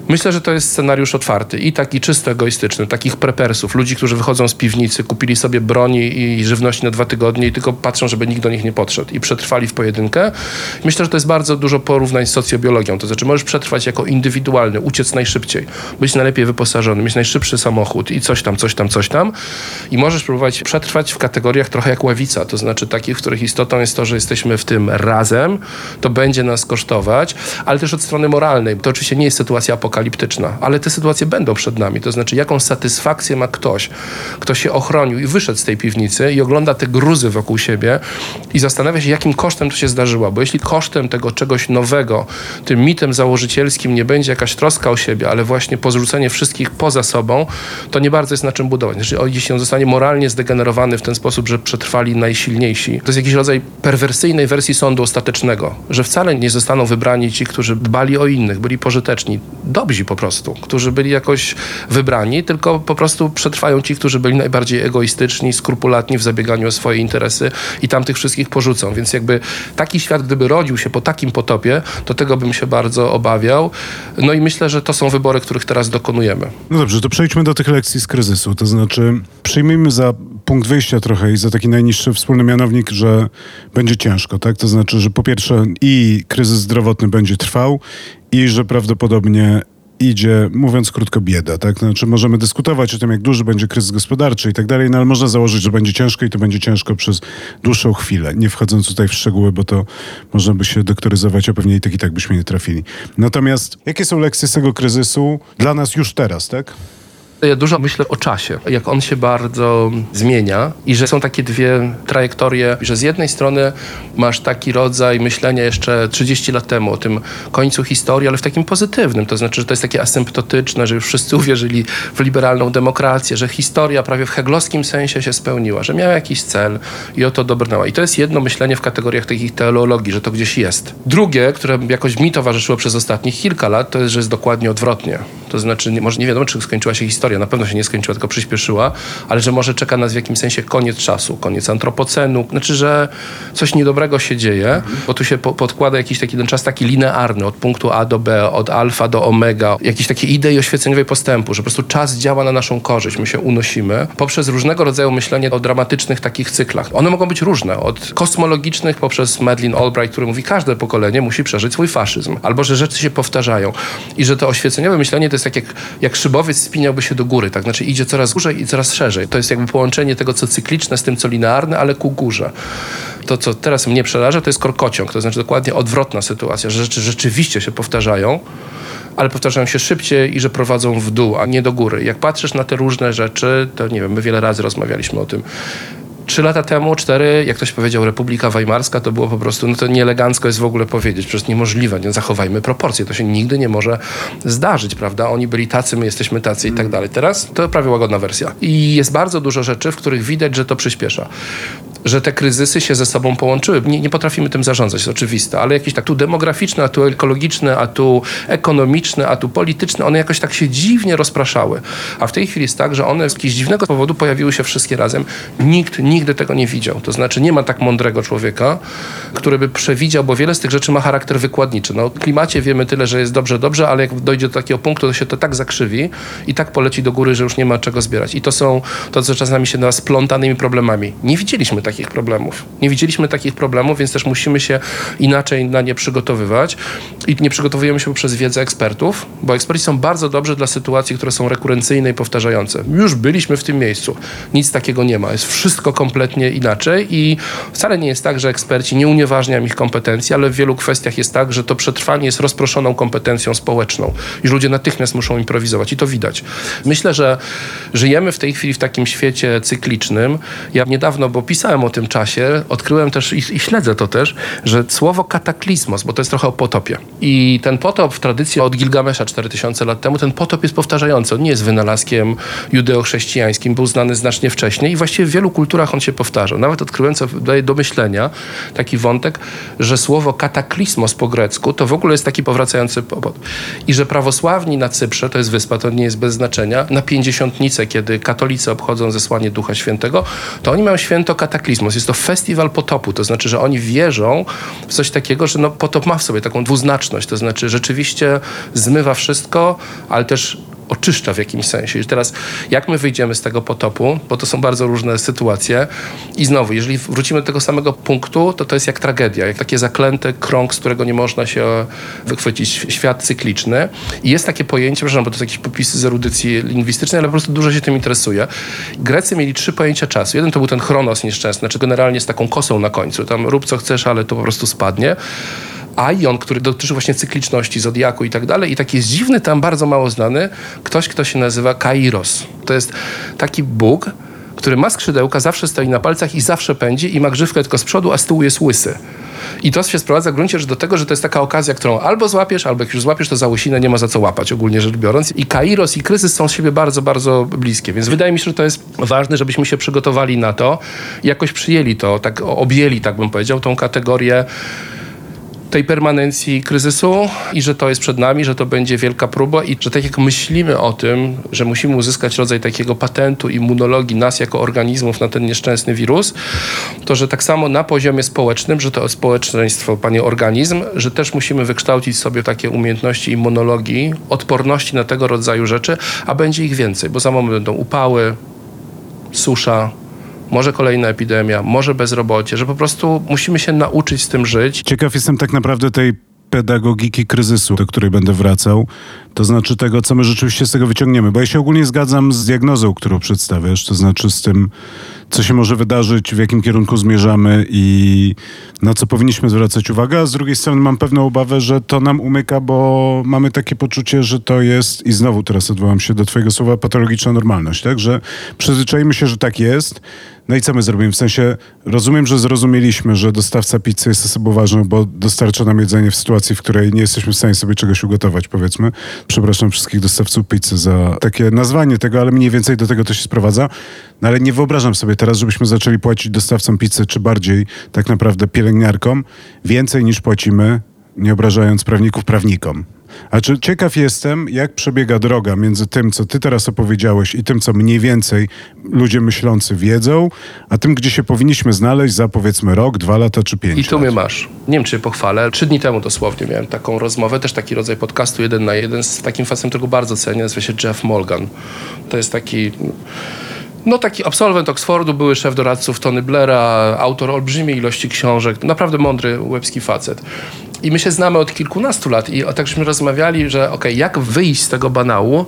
Speaker 2: Myślę, że to jest scenariusz otwarty i taki czysto egoistyczny, takich prepersów, ludzi, którzy wychodzą z piwnicy, kupili sobie broni i żywności na dwa tygodnie i tylko patrzą, żeby nikt do nich nie podszedł i przetrwali w pojedynkę. Myślę, że to jest bardzo dużo porównań z socjobiologią, to znaczy możesz przetrwać jako indywidualny, uciec najszybciej, być najlepiej wyposażony, mieć najszybszy samochód i coś tam, coś tam, coś tam i możesz próbować przetrwać w kategoriach trochę jak ławica, to znaczy takich, w których istotą jest to, że jesteśmy w tym razem, to będzie nas kosztować, ale też od strony moralnej, to oczywiście nie jest sytuacja apokaliptyczna, apokaliptyczna, ale te sytuacje będą przed nami. To znaczy, jaką satysfakcję ma ktoś, kto się ochronił i wyszedł z tej piwnicy i ogląda te gruzy wokół siebie i zastanawia się, jakim kosztem to się zdarzyło. Bo jeśli kosztem tego czegoś nowego, tym mitem założycielskim nie będzie jakaś troska o siebie, ale właśnie pozrzucenie wszystkich poza sobą, to nie bardzo jest na czym budować. Znaczy, jeśli on zostanie moralnie zdegenerowany w ten sposób, że przetrwali najsilniejsi, to jest jakiś rodzaj perwersyjnej wersji sądu ostatecznego, że wcale nie zostaną wybrani ci, którzy dbali o innych, byli pożyteczni. Dobrze dobrzy po prostu, którzy byli jakoś wybrani, tylko po prostu przetrwają ci, którzy byli najbardziej egoistyczni, skrupulatni w zabieganiu o swoje interesy i tam tych wszystkich porzucą. Więc jakby taki świat, gdyby rodził się po takim potopie, to tego bym się bardzo obawiał. No i myślę, że to są wybory, których teraz dokonujemy.
Speaker 1: No dobrze, to przejdźmy do tych lekcji z kryzysu. To znaczy, przyjmijmy za punkt wyjścia trochę i za taki najniższy wspólny mianownik, że będzie ciężko, tak? To znaczy, że po pierwsze i kryzys zdrowotny będzie trwał i że prawdopodobnie idzie, mówiąc krótko, bieda. Tak? Znaczy możemy dyskutować o tym, jak duży będzie kryzys gospodarczy i tak dalej, no ale można założyć, że będzie ciężko i to będzie ciężko przez dłuższą chwilę. Nie wchodząc tutaj w szczegóły, bo to można by się doktoryzować, a pewnie i tak i tak byśmy nie trafili. Natomiast jakie są lekcje z tego kryzysu dla nas już teraz, tak?
Speaker 2: Ja dużo myślę o czasie, jak on się bardzo zmienia i że są takie dwie trajektorie, że z jednej strony masz taki rodzaj myślenia jeszcze 30 lat temu o tym końcu historii, ale w takim pozytywnym, to znaczy, że to jest takie asymptotyczne, że już wszyscy uwierzyli w liberalną demokrację, że historia prawie w heglowskim sensie się spełniła, że miała jakiś cel i o to dobrnęła. I to jest jedno myślenie w kategoriach takich teologii, że to gdzieś jest. Drugie, które jakoś mi towarzyszyło przez ostatnich kilka lat, to jest, że jest dokładnie odwrotnie. To znaczy, może nie wiadomo, czy skończyła się historia, historia na pewno się nie skończyła, tylko przyspieszyła, ale że może czeka nas w jakimś sensie koniec czasu, koniec antropocenu. Znaczy, że coś niedobrego się dzieje, bo tu się po podkłada jakiś taki ten czas taki linearny, od punktu A do B, od alfa do omega, jakieś takie idei oświeceniowej postępu, że po prostu czas działa na naszą korzyść, my się unosimy poprzez różnego rodzaju myślenie o dramatycznych takich cyklach. One mogą być różne, od kosmologicznych poprzez Madeleine Albright, który mówi, każde pokolenie musi przeżyć swój faszyzm, albo że rzeczy się powtarzają i że to oświeceniowe myślenie to jest tak jak, jak szybowiec spiniałby się do góry, tak? Znaczy idzie coraz górze i coraz szerzej. To jest jakby połączenie tego, co cykliczne z tym, co linearne, ale ku górze. To, co teraz mnie przeraża, to jest korkociąg, to znaczy dokładnie odwrotna sytuacja, że rzeczy rzeczywiście się powtarzają, ale powtarzają się szybciej i że prowadzą w dół, a nie do góry. Jak patrzysz na te różne rzeczy, to nie wiem, my wiele razy rozmawialiśmy o tym, Trzy lata temu, cztery, jak ktoś powiedział Republika Weimarska, to było po prostu, no to nieelegancko jest w ogóle powiedzieć, przecież niemożliwe, nie zachowajmy proporcje, to się nigdy nie może zdarzyć, prawda? Oni byli tacy, my jesteśmy tacy i tak dalej. Teraz to prawie łagodna wersja. I jest bardzo dużo rzeczy, w których widać, że to przyspiesza że te kryzysy się ze sobą połączyły. Nie, nie potrafimy tym zarządzać, jest oczywiste, ale jakieś tak tu demograficzne, a tu ekologiczne, a tu ekonomiczne, a tu polityczne, one jakoś tak się dziwnie rozpraszały. A w tej chwili jest tak, że one z jakiegoś dziwnego powodu pojawiły się wszystkie razem. Nikt nigdy tego nie widział. To znaczy nie ma tak mądrego człowieka, który by przewidział, bo wiele z tych rzeczy ma charakter wykładniczy. No, o klimacie wiemy tyle, że jest dobrze, dobrze, ale jak dojdzie do takiego punktu, to się to tak zakrzywi i tak poleci do góry, że już nie ma czego zbierać. I to są to, co czasami się nazywa splątanymi problemami. Nie widzieliśmy takich problemów. Nie widzieliśmy takich problemów, więc też musimy się inaczej na nie przygotowywać. I nie przygotowujemy się przez wiedzę ekspertów, bo eksperci są bardzo dobrzy dla sytuacji, które są rekurencyjne i powtarzające. Już byliśmy w tym miejscu. Nic takiego nie ma. Jest wszystko kompletnie inaczej i wcale nie jest tak, że eksperci nie unieważniają ich kompetencji, ale w wielu kwestiach jest tak, że to przetrwanie jest rozproszoną kompetencją społeczną i ludzie natychmiast muszą improwizować i to widać. Myślę, że żyjemy w tej chwili w takim świecie cyklicznym. Ja niedawno, bo pisałem o tym czasie, odkryłem też i, i śledzę to też, że słowo kataklizmos, bo to jest trochę o potopie. I ten potop w tradycji od Gilgamesza 4000 lat temu, ten potop jest powtarzający. On nie jest wynalazkiem judeo-chrześcijańskim, był znany znacznie wcześniej i właściwie w wielu kulturach on się powtarzał. Nawet odkryłem, co daje do myślenia, taki wątek, że słowo kataklizmos po grecku to w ogóle jest taki powracający potop. I że prawosławni na Cyprze, to jest wyspa, to nie jest bez znaczenia, na pięćdziesiątnicę, kiedy katolicy obchodzą zesłanie Ducha Świętego, to oni mają święto kataklizmos. Jest to festiwal potopu, to znaczy, że oni wierzą w coś takiego, że no, potop ma w sobie taką dwuznaczność, to znaczy rzeczywiście zmywa wszystko, ale też oczyszcza w jakimś sensie. I teraz, jak my wyjdziemy z tego potopu, bo to są bardzo różne sytuacje i znowu, jeżeli wrócimy do tego samego punktu, to to jest jak tragedia, jak taki zaklęty krąg, z którego nie można się wychwycić. Świat cykliczny. I jest takie pojęcie, przepraszam, bo to są jakieś popisy z erudycji lingwistycznej, ale po prostu dużo się tym interesuje. Grecy mieli trzy pojęcia czasu. Jeden to był ten chronos nieszczęsny, znaczy generalnie z taką kosą na końcu. Tam rób co chcesz, ale to po prostu spadnie. Aion, który dotyczy właśnie cykliczności, zodiaku i tak dalej. I taki jest dziwny, tam bardzo mało znany, ktoś, kto się nazywa Kairos. To jest taki Bóg, który ma skrzydełka, zawsze stoi na palcach i zawsze pędzi i ma grzywkę tylko z przodu, a z tyłu jest łysy. I to się sprowadza w gruncie rzeczy do tego, że to jest taka okazja, którą albo złapiesz, albo jak już złapiesz, to za łysinę nie ma za co łapać, ogólnie rzecz biorąc. I Kairos i kryzys są z siebie bardzo, bardzo bliskie. Więc wydaje mi się, że to jest ważne, żebyśmy się przygotowali na to jakoś przyjęli to, tak objęli, tak bym powiedział, tą kategorię tej permanencji kryzysu i że to jest przed nami, że to będzie wielka próba i że tak jak myślimy o tym, że musimy uzyskać rodzaj takiego patentu immunologii nas jako organizmów na ten nieszczęsny wirus, to że tak samo na poziomie społecznym, że to społeczeństwo, panie organizm, że też musimy wykształcić sobie takie umiejętności immunologii, odporności na tego rodzaju rzeczy, a będzie ich więcej, bo za moment będą upały, susza, może kolejna epidemia, może bezrobocie, że po prostu musimy się nauczyć z tym żyć.
Speaker 1: Ciekaw jestem tak naprawdę tej pedagogiki kryzysu, do której będę wracał, to znaczy tego, co my rzeczywiście z tego wyciągniemy. Bo ja się ogólnie zgadzam z diagnozą, którą przedstawiasz, to znaczy z tym, co się może wydarzyć, w jakim kierunku zmierzamy i na co powinniśmy zwracać uwagę, a z drugiej strony mam pewną obawę, że to nam umyka, bo mamy takie poczucie, że to jest, i znowu teraz odwołam się do twojego słowa, patologiczna normalność, tak? Że przyzwyczajmy się, że tak jest, no i co my zrobimy? W sensie rozumiem, że zrozumieliśmy, że dostawca pizzy jest osobą ważną, bo dostarcza nam jedzenie w sytuacji, w której nie jesteśmy w stanie sobie czegoś ugotować, powiedzmy. Przepraszam wszystkich dostawców pizzy za takie nazwanie tego, ale mniej więcej do tego to się sprowadza. No ale nie wyobrażam sobie teraz, żebyśmy zaczęli płacić dostawcom pizzy, czy bardziej tak naprawdę pielęgniarkom, więcej niż płacimy, nie obrażając prawników, prawnikom. A czy ciekaw jestem, jak przebiega droga między tym, co ty teraz opowiedziałeś i tym, co mniej więcej ludzie myślący wiedzą, a tym, gdzie się powinniśmy znaleźć za powiedzmy rok, dwa lata czy pięć
Speaker 2: I tu
Speaker 1: lat.
Speaker 2: mnie masz. Nie wiem, czy pochwalę. Trzy dni temu dosłownie miałem taką rozmowę, też taki rodzaj podcastu jeden na jeden z takim facetem, którego bardzo cenię, nazywa się Jeff Morgan. To jest taki... No taki absolwent Oxfordu, były szef doradców Tony Blaira, autor olbrzymiej ilości książek, naprawdę mądry łebski facet. I my się znamy od kilkunastu lat i o takśmy rozmawiali, że okej, okay, jak wyjść z tego banału,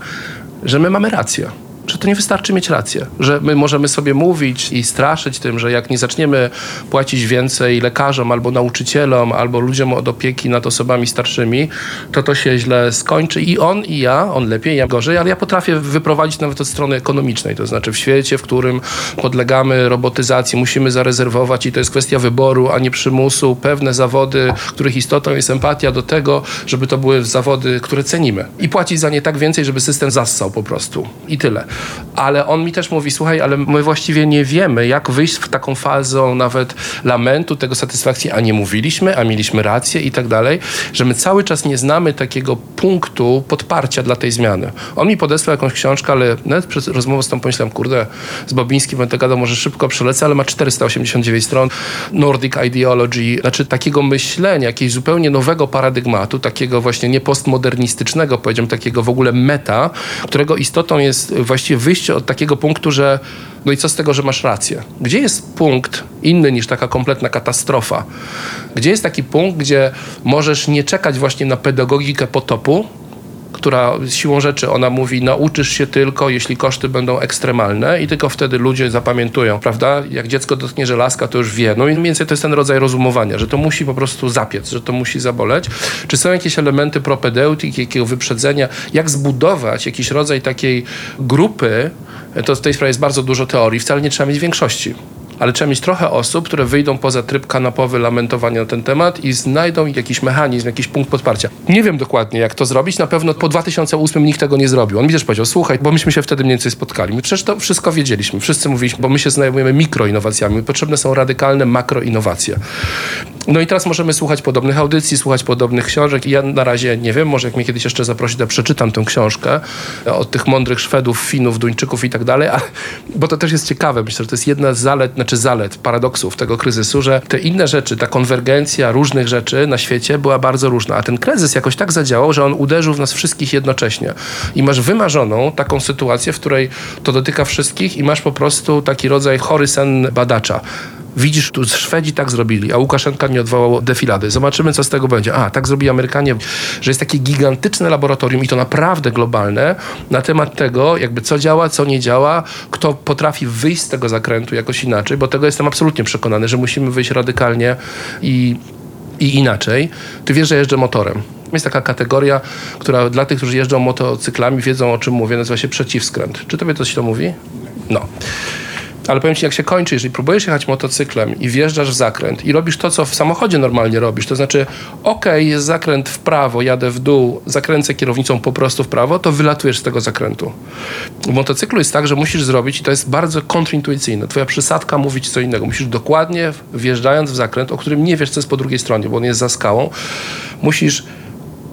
Speaker 2: że my mamy rację że to nie wystarczy mieć rację, że my możemy sobie mówić i straszyć tym, że jak nie zaczniemy płacić więcej lekarzom albo nauczycielom, albo ludziom od opieki nad osobami starszymi, to to się źle skończy. I on i ja, on lepiej, ja gorzej, ale ja potrafię wyprowadzić nawet od strony ekonomicznej, to znaczy w świecie, w którym podlegamy robotyzacji, musimy zarezerwować i to jest kwestia wyboru, a nie przymusu, pewne zawody, których istotą jest empatia do tego, żeby to były zawody, które cenimy. I płacić za nie tak więcej, żeby system zassał po prostu. I tyle. Ale on mi też mówi, słuchaj, ale my właściwie nie wiemy, jak wyjść w taką fazę nawet lamentu, tego satysfakcji, a nie mówiliśmy, a mieliśmy rację i tak dalej, że my cały czas nie znamy takiego punktu podparcia dla tej zmiany. On mi podesłał jakąś książkę, ale nawet przez rozmowę z tą pomyślałem, kurde, z Bobińskim będę gadał, może szybko przelecę, ale ma 489 stron. Nordic Ideology, znaczy takiego myślenia, jakiegoś zupełnie nowego paradygmatu, takiego właśnie nie postmodernistycznego, powiedziałem, takiego w ogóle meta, którego istotą jest właściwie wyjście od takiego punktu, że no i co z tego, że masz rację? Gdzie jest punkt inny niż taka kompletna katastrofa? Gdzie jest taki punkt, gdzie możesz nie czekać właśnie na pedagogikę potopu, która siłą rzeczy ona mówi, nauczysz się tylko, jeśli koszty będą ekstremalne i tylko wtedy ludzie zapamiętują, prawda? Jak dziecko dotknie żelazka, to już wie. No i mniej więcej to jest ten rodzaj rozumowania, że to musi po prostu zapiec, że to musi zaboleć. Czy są jakieś elementy propedeutyki, jakiego wyprzedzenia, jak zbudować jakiś rodzaj takiej grupy, to w tej sprawie jest bardzo dużo teorii, wcale nie trzeba mieć większości ale trzeba mieć trochę osób, które wyjdą poza tryb kanapowy lamentowania na ten temat i znajdą jakiś mechanizm, jakiś punkt podparcia. Nie wiem dokładnie, jak to zrobić. Na pewno po 2008 nikt tego nie zrobił. On mi też powiedział, słuchaj, bo myśmy się wtedy mniej więcej spotkali. My przecież to wszystko wiedzieliśmy. Wszyscy mówiliśmy, bo my się zajmujemy mikroinnowacjami. Potrzebne są radykalne makroinnowacje. No i teraz możemy słuchać podobnych audycji, słuchać podobnych książek. I ja na razie nie wiem, może jak mnie kiedyś jeszcze zaprosi, to przeczytam tę książkę od tych mądrych Szwedów, Finów, Duńczyków i tak dalej, bo to też jest ciekawe. Myślę, że to jest jedna z zalet, czy zalet, paradoksów tego kryzysu, że te inne rzeczy, ta konwergencja różnych rzeczy na świecie była bardzo różna, a ten kryzys jakoś tak zadziałał, że on uderzył w nas wszystkich jednocześnie. I masz wymarzoną taką sytuację, w której to dotyka wszystkich i masz po prostu taki rodzaj chory sen badacza widzisz, tu Szwedzi tak zrobili, a Łukaszenka nie odwołał defilady. Zobaczymy, co z tego będzie. A, tak zrobili Amerykanie, że jest takie gigantyczne laboratorium i to naprawdę globalne na temat tego, jakby co działa, co nie działa, kto potrafi wyjść z tego zakrętu jakoś inaczej, bo tego jestem absolutnie przekonany, że musimy wyjść radykalnie i, i inaczej. Ty wiesz, że jeżdżę motorem. Jest taka kategoria, która dla tych, którzy jeżdżą motocyklami, wiedzą o czym mówię, nazywa się przeciwskręt. Czy tobie coś to mówi? No. Ale powiem ci, jak się kończy, jeżeli próbujesz jechać motocyklem i wjeżdżasz w zakręt i robisz to, co w samochodzie normalnie robisz, to znaczy, ok, jest zakręt w prawo, jadę w dół, zakręcę kierownicą po prostu w prawo, to wylatujesz z tego zakrętu. W motocyklu jest tak, że musisz zrobić, i to jest bardzo kontrintuicyjne, twoja przysadka mówi co innego. Musisz dokładnie, wjeżdżając w zakręt, o którym nie wiesz, co jest po drugiej stronie, bo on jest za skałą, musisz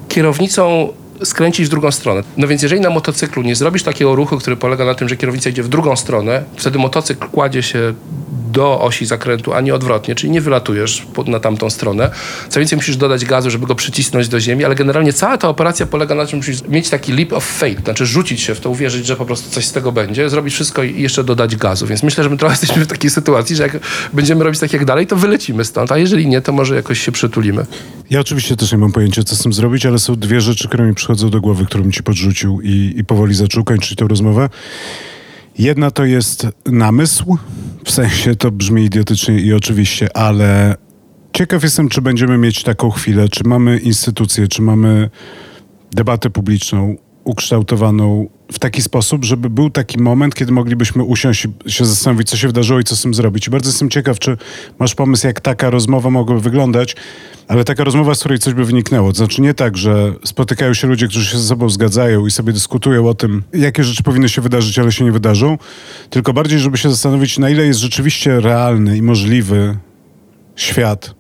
Speaker 2: kierownicą skręcić w drugą stronę. No więc jeżeli na motocyklu nie zrobisz takiego ruchu, który polega na tym, że kierownica idzie w drugą stronę, wtedy motocykl kładzie się do osi zakrętu, a nie odwrotnie, czyli nie wylatujesz na tamtą stronę. Co więcej, musisz dodać gazu, żeby go przycisnąć do ziemi, ale generalnie cała ta operacja polega na tym, że musisz mieć taki leap of faith, znaczy rzucić się w to, uwierzyć, że po prostu coś z tego będzie, zrobić wszystko i jeszcze dodać gazu. Więc myślę, że my trochę jesteśmy w takiej sytuacji, że jak będziemy robić tak jak dalej, to wylecimy stąd, a jeżeli nie, to może jakoś się przytulimy.
Speaker 1: Ja oczywiście też nie mam pojęcia, co z tym zrobić, ale są dwie rzeczy, które mi przychodzą do głowy, które ci podrzucił i, i powoli zaczął kończyć tę rozmowę. Jedna to jest namysł, w sensie to brzmi idiotycznie i oczywiście, ale ciekaw jestem, czy będziemy mieć taką chwilę, czy mamy instytucję, czy mamy debatę publiczną ukształtowaną w taki sposób, żeby był taki moment, kiedy moglibyśmy usiąść i się zastanowić, co się wydarzyło i co z tym zrobić. I bardzo jestem ciekaw, czy masz pomysł, jak taka rozmowa mogłaby wyglądać, ale taka rozmowa, z której coś by wyniknęło. To znaczy nie tak, że spotykają się ludzie, którzy się ze sobą zgadzają i sobie dyskutują o tym, jakie rzeczy powinny się wydarzyć, ale się nie wydarzą, tylko bardziej, żeby się zastanowić, na ile jest rzeczywiście realny i możliwy świat,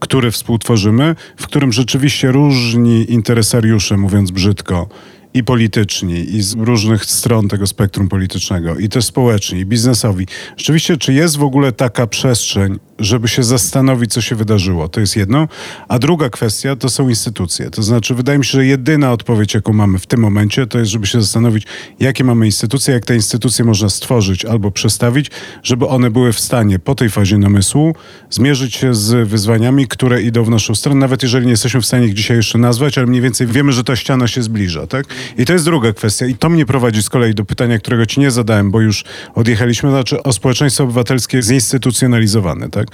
Speaker 1: który współtworzymy, w którym rzeczywiście różni interesariusze, mówiąc brzydko, i polityczni, i z różnych stron tego spektrum politycznego, i też społeczni, i biznesowi. Rzeczywiście, czy jest w ogóle taka przestrzeń żeby się zastanowić, co się wydarzyło. To jest jedno. A druga kwestia to są instytucje. To znaczy, wydaje mi się, że jedyna odpowiedź, jaką mamy w tym momencie, to jest, żeby się zastanowić, jakie mamy instytucje, jak te instytucje można stworzyć albo przestawić, żeby one były w stanie po tej fazie namysłu zmierzyć się z wyzwaniami, które idą w naszą stronę, nawet jeżeli nie jesteśmy w stanie ich dzisiaj jeszcze nazwać, ale mniej więcej wiemy, że ta ściana się zbliża, tak? I to jest druga kwestia. I to mnie prowadzi z kolei do pytania, którego ci nie zadałem, bo już odjechaliśmy, znaczy o społeczeństwo obywatelskie zinstytucjonalizowane, tak?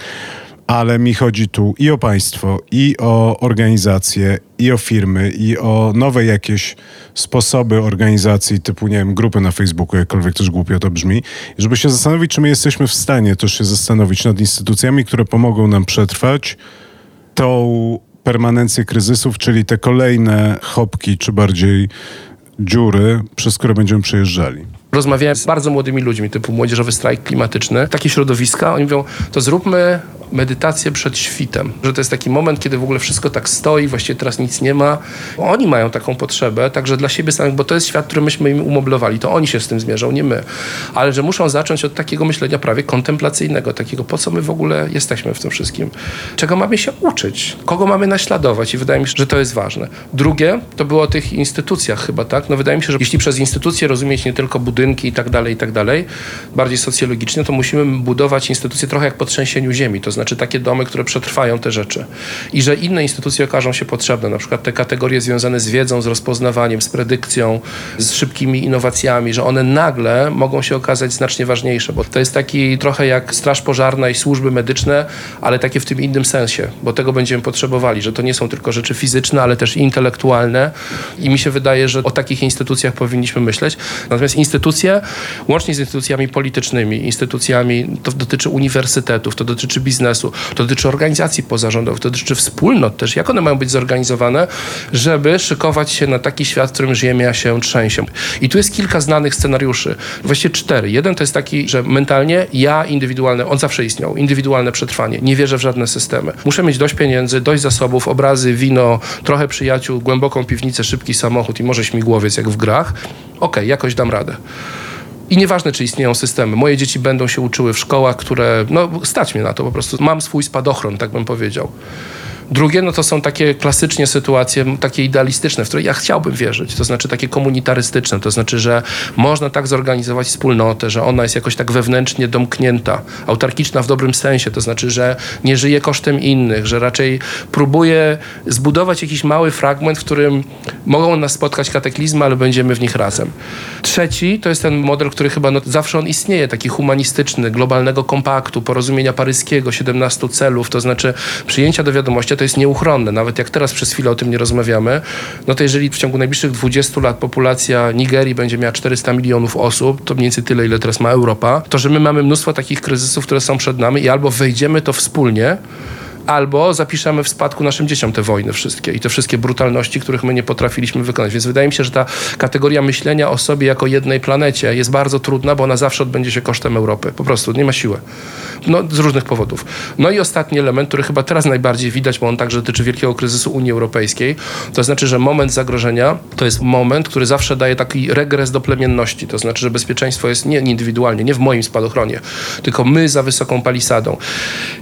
Speaker 1: ale mi chodzi tu i o państwo, i o organizacje, i o firmy, i o nowe jakieś sposoby organizacji, typu, nie wiem, grupy na Facebooku, jakkolwiek też głupio to brzmi, żeby się zastanowić, czy my jesteśmy w stanie też się zastanowić nad instytucjami, które pomogą nam przetrwać tą permanencję kryzysów, czyli te kolejne chopki, czy bardziej dziury, przez które będziemy przejeżdżali.
Speaker 2: Rozmawiałem z bardzo młodymi ludźmi, typu młodzieżowy strajk klimatyczny, takie środowiska, oni mówią, to zróbmy medytację przed świtem, że to jest taki moment, kiedy w ogóle wszystko tak stoi, właściwie teraz nic nie ma. Oni mają taką potrzebę, także dla siebie samych, bo to jest świat, który myśmy im umoblowali, to oni się z tym zmierzą, nie my. Ale że muszą zacząć od takiego myślenia prawie kontemplacyjnego, takiego po co my w ogóle jesteśmy w tym wszystkim, czego mamy się uczyć, kogo mamy naśladować i wydaje mi się, że to jest ważne. Drugie, to było o tych instytucjach chyba, tak? No wydaje mi się, że jeśli przez instytucje rozumieć nie tylko budynki i tak dalej, i tak dalej, bardziej socjologicznie, to musimy budować instytucje trochę jak po trzęsieniu ziemi, to znaczy takie domy, które przetrwają te rzeczy. I że inne instytucje okażą się potrzebne, na przykład te kategorie związane z wiedzą, z rozpoznawaniem, z predykcją, z szybkimi innowacjami, że one nagle mogą się okazać znacznie ważniejsze, bo to jest taki trochę jak straż pożarna i służby medyczne, ale takie w tym innym sensie, bo tego będziemy potrzebowali, że to nie są tylko rzeczy fizyczne, ale też intelektualne i mi się wydaje, że o takich instytucjach powinniśmy myśleć. Natomiast instytucje, łącznie z instytucjami politycznymi, instytucjami, to dotyczy uniwersytetów, to dotyczy biznesu, to dotyczy organizacji pozarządowych, to dotyczy wspólnot też, jak one mają być zorganizowane, żeby szykować się na taki świat, w którym ziemia się trzęsie. I tu jest kilka znanych scenariuszy, właściwie cztery. Jeden to jest taki, że mentalnie ja indywidualne, on zawsze istniał, indywidualne przetrwanie, nie wierzę w żadne systemy. Muszę mieć dość pieniędzy, dość zasobów, obrazy, wino, trochę przyjaciół, głęboką piwnicę, szybki samochód i może śmigłowiec jak w grach. Okej, okay, jakoś dam radę. I nieważne, czy istnieją systemy. Moje dzieci będą się uczyły w szkołach, które, no stać mnie na to po prostu. Mam swój spadochron, tak bym powiedział. Drugie, no to są takie klasycznie sytuacje, takie idealistyczne, w które ja chciałbym wierzyć, to znaczy takie komunitarystyczne, to znaczy, że można tak zorganizować wspólnotę, że ona jest jakoś tak wewnętrznie domknięta, autarkiczna w dobrym sensie, to znaczy, że nie żyje kosztem innych, że raczej próbuje zbudować jakiś mały fragment, w którym mogą nas spotkać kataklizmy, ale będziemy w nich razem. Trzeci to jest ten model, który chyba no, zawsze on istnieje, taki humanistyczny, globalnego kompaktu, porozumienia paryskiego, 17 celów, to znaczy przyjęcia do wiadomości to jest nieuchronne. Nawet jak teraz przez chwilę o tym nie rozmawiamy, no to jeżeli w ciągu najbliższych 20 lat populacja Nigerii będzie miała 400 milionów osób, to mniej więcej tyle, ile teraz ma Europa, to że my mamy mnóstwo takich kryzysów, które są przed nami i albo wejdziemy to wspólnie, albo zapiszemy w spadku naszym dzieciom te wojny wszystkie i te wszystkie brutalności, których my nie potrafiliśmy wykonać. Więc wydaje mi się, że ta kategoria myślenia o sobie jako jednej planecie jest bardzo trudna, bo ona zawsze odbędzie się kosztem Europy. Po prostu nie ma siły. No, z różnych powodów. No i ostatni element, który chyba teraz najbardziej widać, bo on także dotyczy wielkiego kryzysu Unii Europejskiej, to znaczy, że moment zagrożenia to jest moment, który zawsze daje taki regres do plemienności. To znaczy, że bezpieczeństwo jest nie indywidualnie, nie w moim spadochronie, tylko my za wysoką palisadą.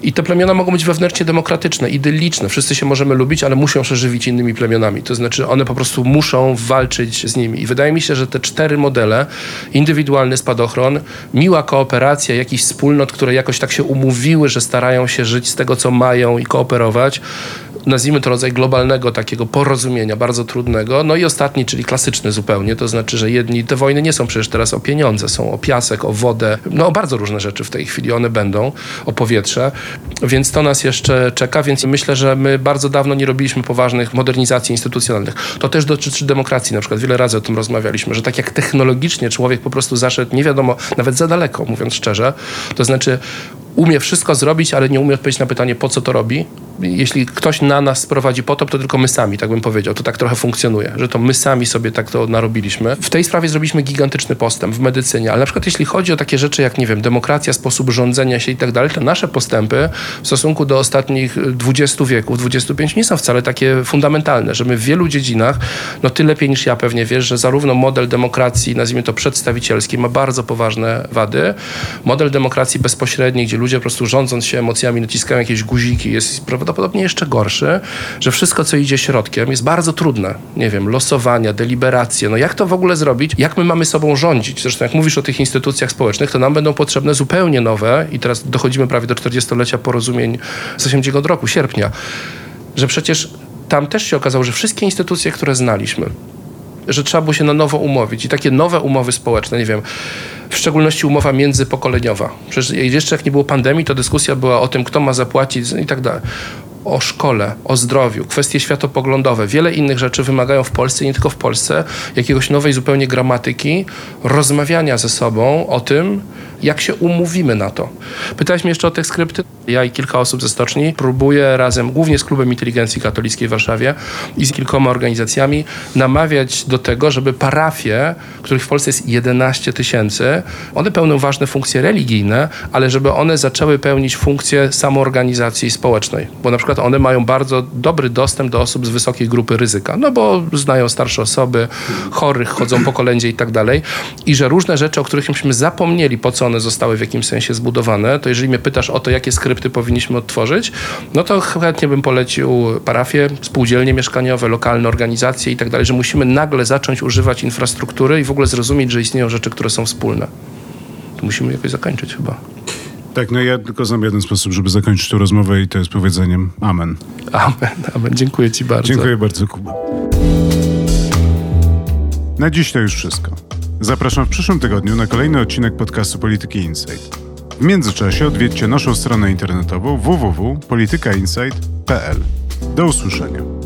Speaker 2: I te plemiona mogą być wewnętrznie demokratyczne, idylliczne. Wszyscy się możemy lubić, ale muszą się żywić innymi plemionami. To znaczy one po prostu muszą walczyć z nimi. I wydaje mi się, że te cztery modele, indywidualny spadochron, miła kooperacja jakichś wspólnot, które jakoś tak się umówiły, że starają się żyć z tego, co mają i kooperować, nazwijmy to rodzaj globalnego takiego porozumienia, bardzo trudnego. No i ostatni, czyli klasyczny zupełnie, to znaczy, że jedni, te wojny nie są przecież teraz o pieniądze, są o piasek, o wodę, no o bardzo różne rzeczy w tej chwili one będą, o powietrze, więc to nas jeszcze czeka, więc myślę, że my bardzo dawno nie robiliśmy poważnych modernizacji instytucjonalnych. To też dotyczy demokracji, na przykład wiele razy o tym rozmawialiśmy, że tak jak technologicznie człowiek po prostu zaszedł, nie wiadomo, nawet za daleko, mówiąc szczerze, to znaczy umie wszystko zrobić, ale nie umie odpowiedzieć na pytanie, po co to robi, jeśli ktoś na nas sprowadzi potop, to tylko my sami, tak bym powiedział. To tak trochę funkcjonuje, że to my sami sobie tak to narobiliśmy. W tej sprawie zrobiliśmy gigantyczny postęp w medycynie, ale na przykład jeśli chodzi o takie rzeczy jak, nie wiem, demokracja, sposób rządzenia się i tak dalej, to nasze postępy w stosunku do ostatnich 20 wieków, 25 nie są wcale takie fundamentalne, że my w wielu dziedzinach, no ty lepiej niż ja pewnie wiesz, że zarówno model demokracji, nazwijmy to przedstawicielskiej, ma bardzo poważne wady. Model demokracji bezpośredniej, gdzie ludzie po prostu rządząc się emocjami naciskają jakieś guziki, jest prawdopodobnie jeszcze gorszy, że wszystko, co idzie środkiem, jest bardzo trudne. Nie wiem, losowania, deliberacje. No jak to w ogóle zrobić? Jak my mamy sobą rządzić? Zresztą jak mówisz o tych instytucjach społecznych, to nam będą potrzebne zupełnie nowe i teraz dochodzimy prawie do 40-lecia porozumień z 80 roku, sierpnia, że przecież tam też się okazało, że wszystkie instytucje, które znaliśmy, że trzeba było się na nowo umówić. I takie nowe umowy społeczne, nie wiem, w szczególności umowa międzypokoleniowa. Przecież jeszcze jak nie było pandemii, to dyskusja była o tym, kto ma zapłacić i tak dalej o szkole, o zdrowiu, kwestie światopoglądowe, wiele innych rzeczy wymagają w Polsce, nie tylko w Polsce, jakiegoś nowej zupełnie gramatyki, rozmawiania ze sobą o tym, jak się umówimy na to. Pytałeś mnie jeszcze o te skrypty. Ja i kilka osób ze stoczni próbuję razem, głównie z Klubem Inteligencji Katolickiej w Warszawie i z kilkoma organizacjami, namawiać do tego, żeby parafie, których w Polsce jest 11 tysięcy, one pełnią ważne funkcje religijne, ale żeby one zaczęły pełnić funkcję samoorganizacji społecznej. Bo na przykład one mają bardzo dobry dostęp do osób z wysokiej grupy ryzyka, no bo znają starsze osoby, chorych, chodzą po kolędzie i tak dalej. I że różne rzeczy, o których myśmy zapomnieli, po co one zostały w jakimś sensie zbudowane, to jeżeli mnie pytasz o to, jakie skrypty powinniśmy odtworzyć, no to chętnie bym polecił parafie, spółdzielnie mieszkaniowe, lokalne organizacje i tak dalej, że musimy nagle zacząć używać infrastruktury i w ogóle zrozumieć, że istnieją rzeczy, które są wspólne. To musimy jakoś zakończyć chyba.
Speaker 1: Tak, no ja tylko znam jeden sposób, żeby zakończyć tę rozmowę i to jest powiedzeniem amen.
Speaker 2: Amen, amen. Dziękuję ci bardzo.
Speaker 1: Dziękuję bardzo, Kuba. Na dziś to już wszystko. Zapraszam w przyszłym tygodniu na kolejny odcinek podcastu Polityki Insight. W międzyczasie odwiedźcie naszą stronę internetową www.politykainsight.pl. Do usłyszenia.